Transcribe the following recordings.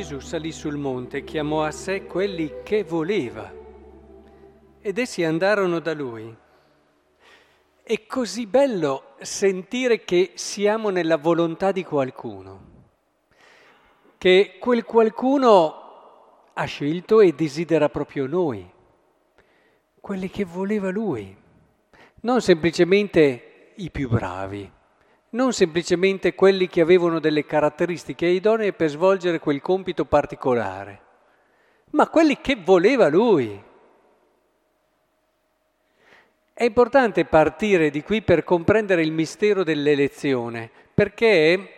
Gesù salì sul monte e chiamò a sé quelli che voleva ed essi andarono da lui. È così bello sentire che siamo nella volontà di qualcuno, che quel qualcuno ha scelto e desidera proprio noi, quelli che voleva lui, non semplicemente i più bravi non semplicemente quelli che avevano delle caratteristiche idonee per svolgere quel compito particolare, ma quelli che voleva lui. È importante partire di qui per comprendere il mistero dell'elezione, perché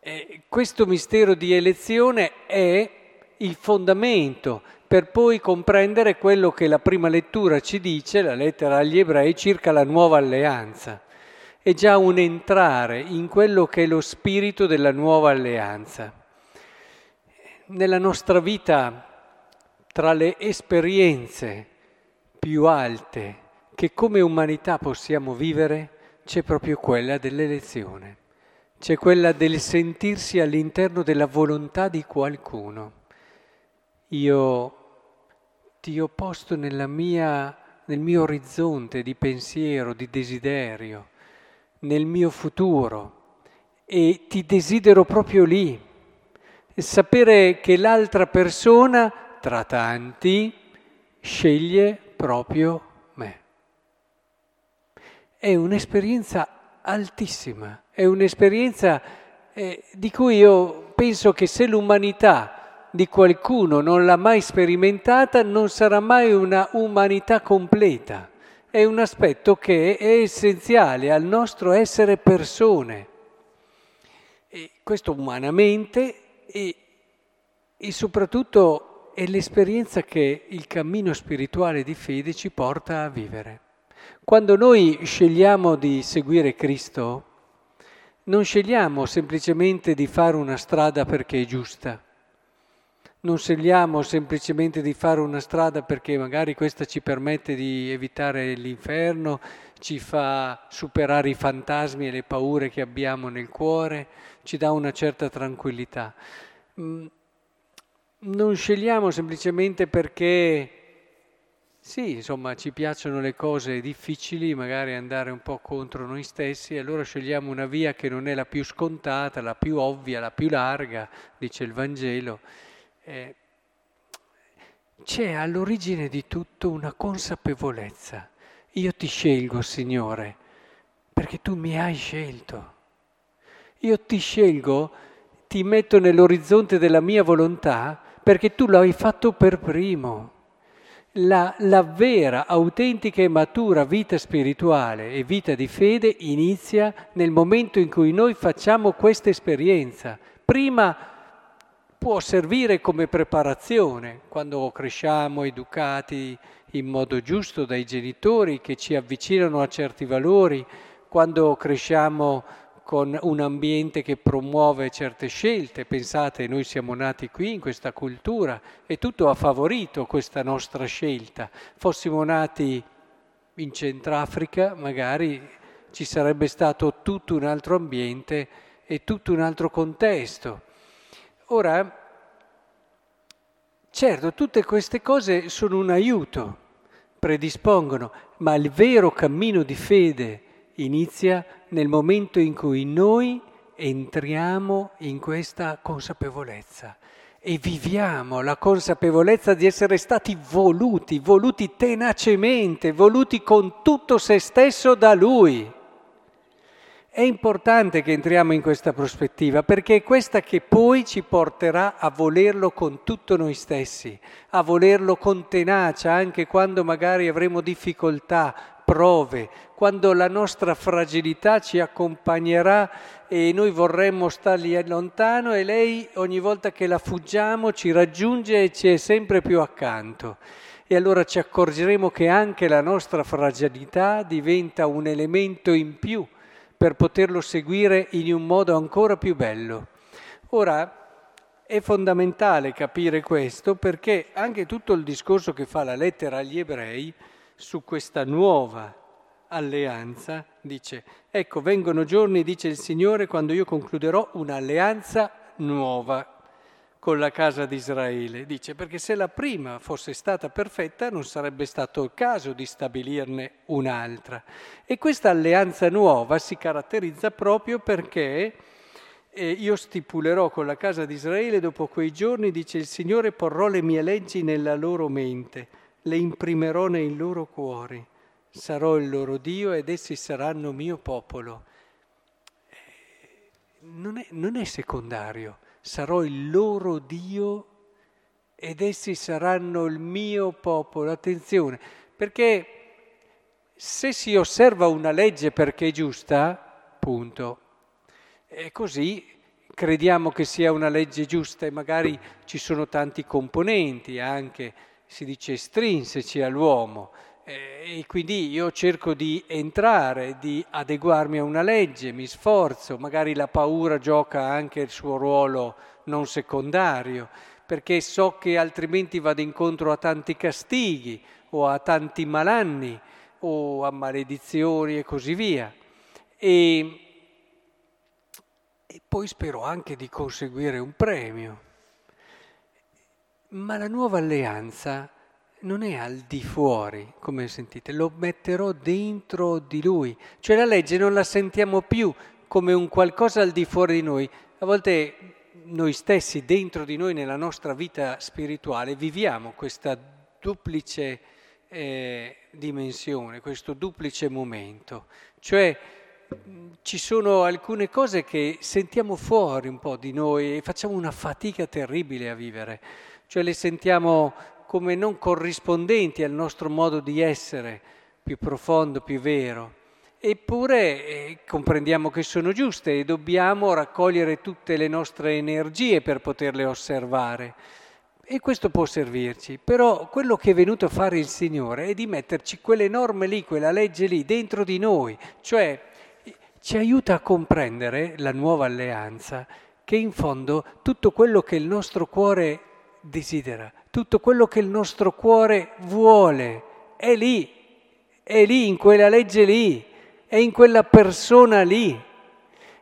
eh, questo mistero di elezione è il fondamento per poi comprendere quello che la prima lettura ci dice, la lettera agli ebrei, circa la nuova alleanza è già un entrare in quello che è lo spirito della nuova alleanza. Nella nostra vita, tra le esperienze più alte che come umanità possiamo vivere, c'è proprio quella dell'elezione, c'è quella del sentirsi all'interno della volontà di qualcuno. Io ti ho posto mia, nel mio orizzonte di pensiero, di desiderio, nel mio futuro e ti desidero proprio lì. Sapere che l'altra persona, tra tanti, sceglie proprio me. È un'esperienza altissima, è un'esperienza eh, di cui io penso che se l'umanità di qualcuno non l'ha mai sperimentata, non sarà mai una umanità completa è un aspetto che è essenziale al nostro essere persone. E questo umanamente e, e soprattutto è l'esperienza che il cammino spirituale di fede ci porta a vivere. Quando noi scegliamo di seguire Cristo, non scegliamo semplicemente di fare una strada perché è giusta, non scegliamo semplicemente di fare una strada perché magari questa ci permette di evitare l'inferno, ci fa superare i fantasmi e le paure che abbiamo nel cuore, ci dà una certa tranquillità. Mm, non scegliamo semplicemente perché, sì, insomma, ci piacciono le cose difficili, magari andare un po' contro noi stessi, allora scegliamo una via che non è la più scontata, la più ovvia, la più larga, dice il Vangelo eh, c'è all'origine di tutto una consapevolezza. Io ti scelgo, Signore, perché tu mi hai scelto. Io ti scelgo, ti metto nell'orizzonte della mia volontà perché tu l'hai fatto per primo. La, la, vera, autentica e matura vita spirituale e vita di fede inizia nel momento in cui noi facciamo questa esperienza. Prima può servire come preparazione quando cresciamo educati in modo giusto dai genitori che ci avvicinano a certi valori, quando cresciamo con un ambiente che promuove certe scelte. Pensate, noi siamo nati qui in questa cultura e tutto ha favorito questa nostra scelta. Fossimo nati in Centrafrica, magari ci sarebbe stato tutto un altro ambiente e tutto un altro contesto. Ora, certo, tutte queste cose sono un aiuto, predispongono, ma il vero cammino di fede inizia nel momento in cui noi entriamo in questa consapevolezza e viviamo la consapevolezza di essere stati voluti, voluti tenacemente, voluti con tutto se stesso da Lui. È importante che entriamo in questa prospettiva perché è questa che poi ci porterà a volerlo con tutto noi stessi, a volerlo con tenacia anche quando magari avremo difficoltà, prove, quando la nostra fragilità ci accompagnerà e noi vorremmo stargli lontano e lei ogni volta che la fuggiamo ci raggiunge e ci è sempre più accanto. E allora ci accorgeremo che anche la nostra fragilità diventa un elemento in più per poterlo seguire in un modo ancora più bello. Ora, è fondamentale capire questo perché anche tutto il discorso che fa la lettera agli ebrei su questa nuova alleanza dice, ecco, vengono giorni, dice il Signore, quando io concluderò un'alleanza nuova. Con la casa di Israele. Dice perché se la prima fosse stata perfetta non sarebbe stato il caso di stabilirne un'altra. E questa alleanza nuova si caratterizza proprio perché eh, io stipulerò con la casa di Israele dopo quei giorni, dice il Signore, porrò le mie leggi nella loro mente, le imprimerò nei loro cuori, sarò il loro Dio ed essi saranno mio popolo. Eh, non è, non è secondario sarò il loro Dio ed essi saranno il mio popolo. Attenzione, perché se si osserva una legge perché è giusta, punto, e così crediamo che sia una legge giusta e magari ci sono tanti componenti, anche si dice estrinseci all'uomo, e quindi io cerco di entrare, di adeguarmi a una legge, mi sforzo, magari la paura gioca anche il suo ruolo non secondario, perché so che altrimenti vado incontro a tanti castighi o a tanti malanni o a maledizioni e così via. E, e poi spero anche di conseguire un premio. Ma la nuova alleanza non è al di fuori, come sentite, lo metterò dentro di lui. Cioè la legge non la sentiamo più come un qualcosa al di fuori di noi. A volte noi stessi, dentro di noi, nella nostra vita spirituale, viviamo questa duplice eh, dimensione, questo duplice momento. Cioè ci sono alcune cose che sentiamo fuori un po' di noi e facciamo una fatica terribile a vivere. Cioè le sentiamo come non corrispondenti al nostro modo di essere più profondo, più vero. Eppure eh, comprendiamo che sono giuste e dobbiamo raccogliere tutte le nostre energie per poterle osservare. E questo può servirci, però quello che è venuto a fare il Signore è di metterci quelle norme lì, quella legge lì, dentro di noi, cioè ci aiuta a comprendere la nuova alleanza, che in fondo tutto quello che il nostro cuore desidera, tutto quello che il nostro cuore vuole, è lì, è lì, in quella legge lì, è in quella persona lì.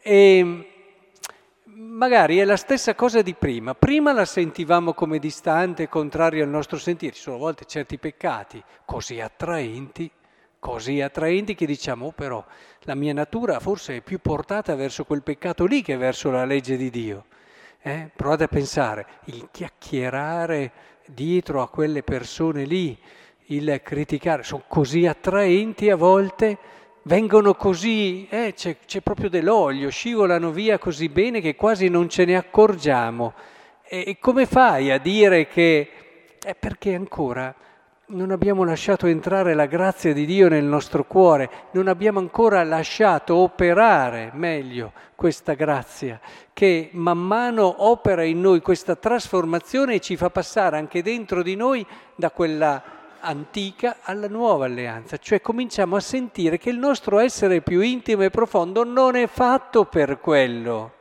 E magari è la stessa cosa di prima. Prima la sentivamo come distante, contraria al nostro sentire. Ci sono a volte certi peccati così attraenti, così attraenti che diciamo, oh, però la mia natura forse è più portata verso quel peccato lì che verso la legge di Dio. Eh? Provate a pensare, il chiacchierare dietro a quelle persone lì, il criticare, sono così attraenti a volte, vengono così, eh, c'è, c'è, proprio dell'olio, scivolano via così bene che quasi non ce ne accorgiamo. E, e come fai a dire che è perché ancora non abbiamo lasciato entrare la grazia di Dio nel nostro cuore, non abbiamo ancora lasciato operare meglio questa grazia che man mano opera in noi questa trasformazione e ci fa passare anche dentro di noi da quella antica alla nuova alleanza, cioè cominciamo a sentire che il nostro essere più intimo e profondo non è fatto per quello,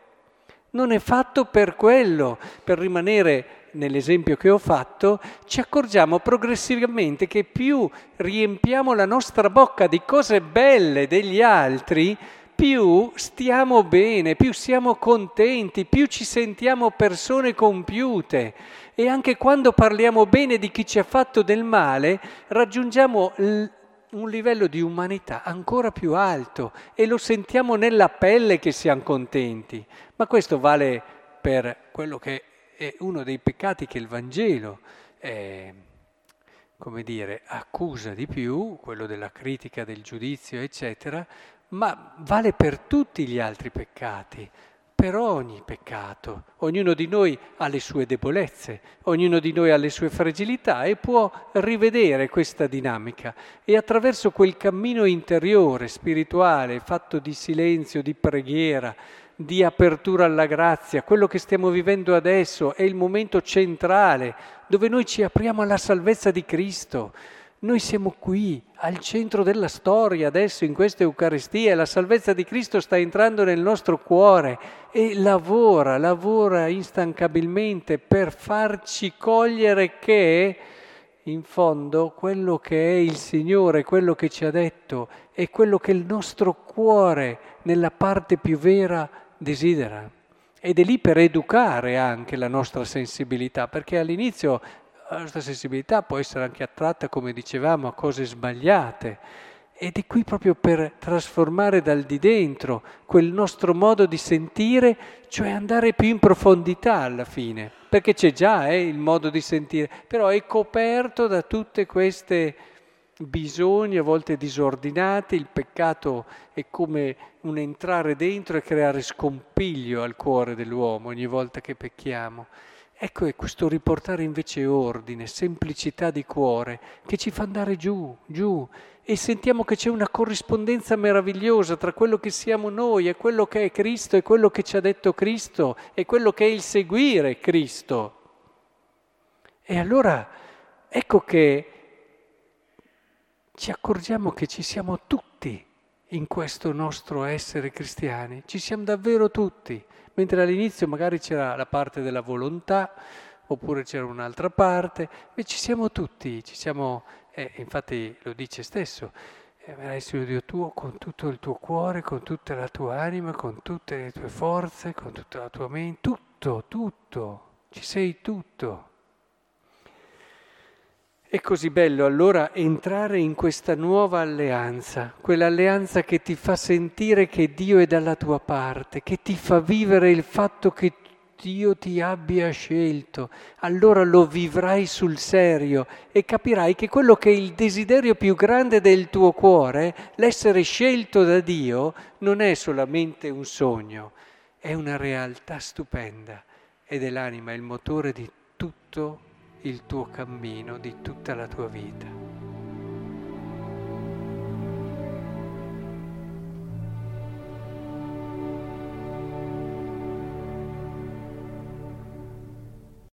non è fatto per quello, per rimanere nell'esempio che ho fatto, ci accorgiamo progressivamente che più riempiamo la nostra bocca di cose belle degli altri, più stiamo bene, più siamo contenti, più ci sentiamo persone compiute. E anche quando parliamo bene di chi ci ha fatto del male, raggiungiamo un livello di umanità ancora più alto e lo sentiamo nella pelle che siamo contenti. Ma questo vale per quello che è uno dei peccati che il Vangelo, eh, come dire, accusa di più, quello della critica, del giudizio, eccetera, ma vale per tutti gli altri peccati, per ogni peccato. Ognuno di noi ha le sue debolezze, ognuno di noi ha le sue fragilità e può rivedere questa dinamica e attraverso quel cammino interiore, spirituale, fatto di silenzio, di preghiera, di apertura alla grazia, quello che stiamo vivendo adesso è il momento centrale dove noi ci apriamo alla salvezza di Cristo. Noi siamo qui, al centro della storia, adesso in questa Eucaristia, la salvezza di Cristo sta entrando nel nostro cuore e lavora, lavora instancabilmente per farci cogliere che, in fondo, quello che è il Signore, quello che ci ha detto, è quello che il nostro cuore, nella parte più vera, desidera. ed è lì per educare anche la nostra sensibilità, perché all'inizio la nostra sensibilità può essere anche attratta, come dicevamo, a cose sbagliate. Ed è qui proprio per trasformare dal di dentro quel nostro modo di sentire, cioè andare più in profondità alla fine, perché c'è già eh, il modo di sentire, però è coperto da tutte queste bisogni a volte disordinati, il peccato è come un entrare dentro e creare scompiglio al cuore dell'uomo ogni volta che pecchiamo. Ecco è questo riportare invece ordine, semplicità di cuore, che ci fa andare giù, giù, e sentiamo che c'è una corrispondenza meravigliosa tra quello che siamo noi e quello che è Cristo e quello che ci ha detto Cristo e quello che è il seguire Cristo. E allora ecco che ci accorgiamo che ci siamo tutti in questo nostro essere cristiani, ci siamo davvero tutti, mentre all'inizio magari c'era la parte della volontà, oppure c'era un'altra parte, e ci siamo tutti, ci siamo, eh, infatti lo dice stesso, amerai il Dio tuo con tutto il tuo cuore, con tutta la tua anima, con tutte le tue forze, con tutta la tua mente, tutto, tutto, ci sei tutto. È così bello allora entrare in questa nuova alleanza, quell'alleanza che ti fa sentire che Dio è dalla tua parte, che ti fa vivere il fatto che Dio ti abbia scelto. Allora lo vivrai sul serio e capirai che quello che è il desiderio più grande del tuo cuore, l'essere scelto da Dio, non è solamente un sogno, è una realtà stupenda ed è l'anima, il motore di tutto il tuo cammino, di tutta la tua vita.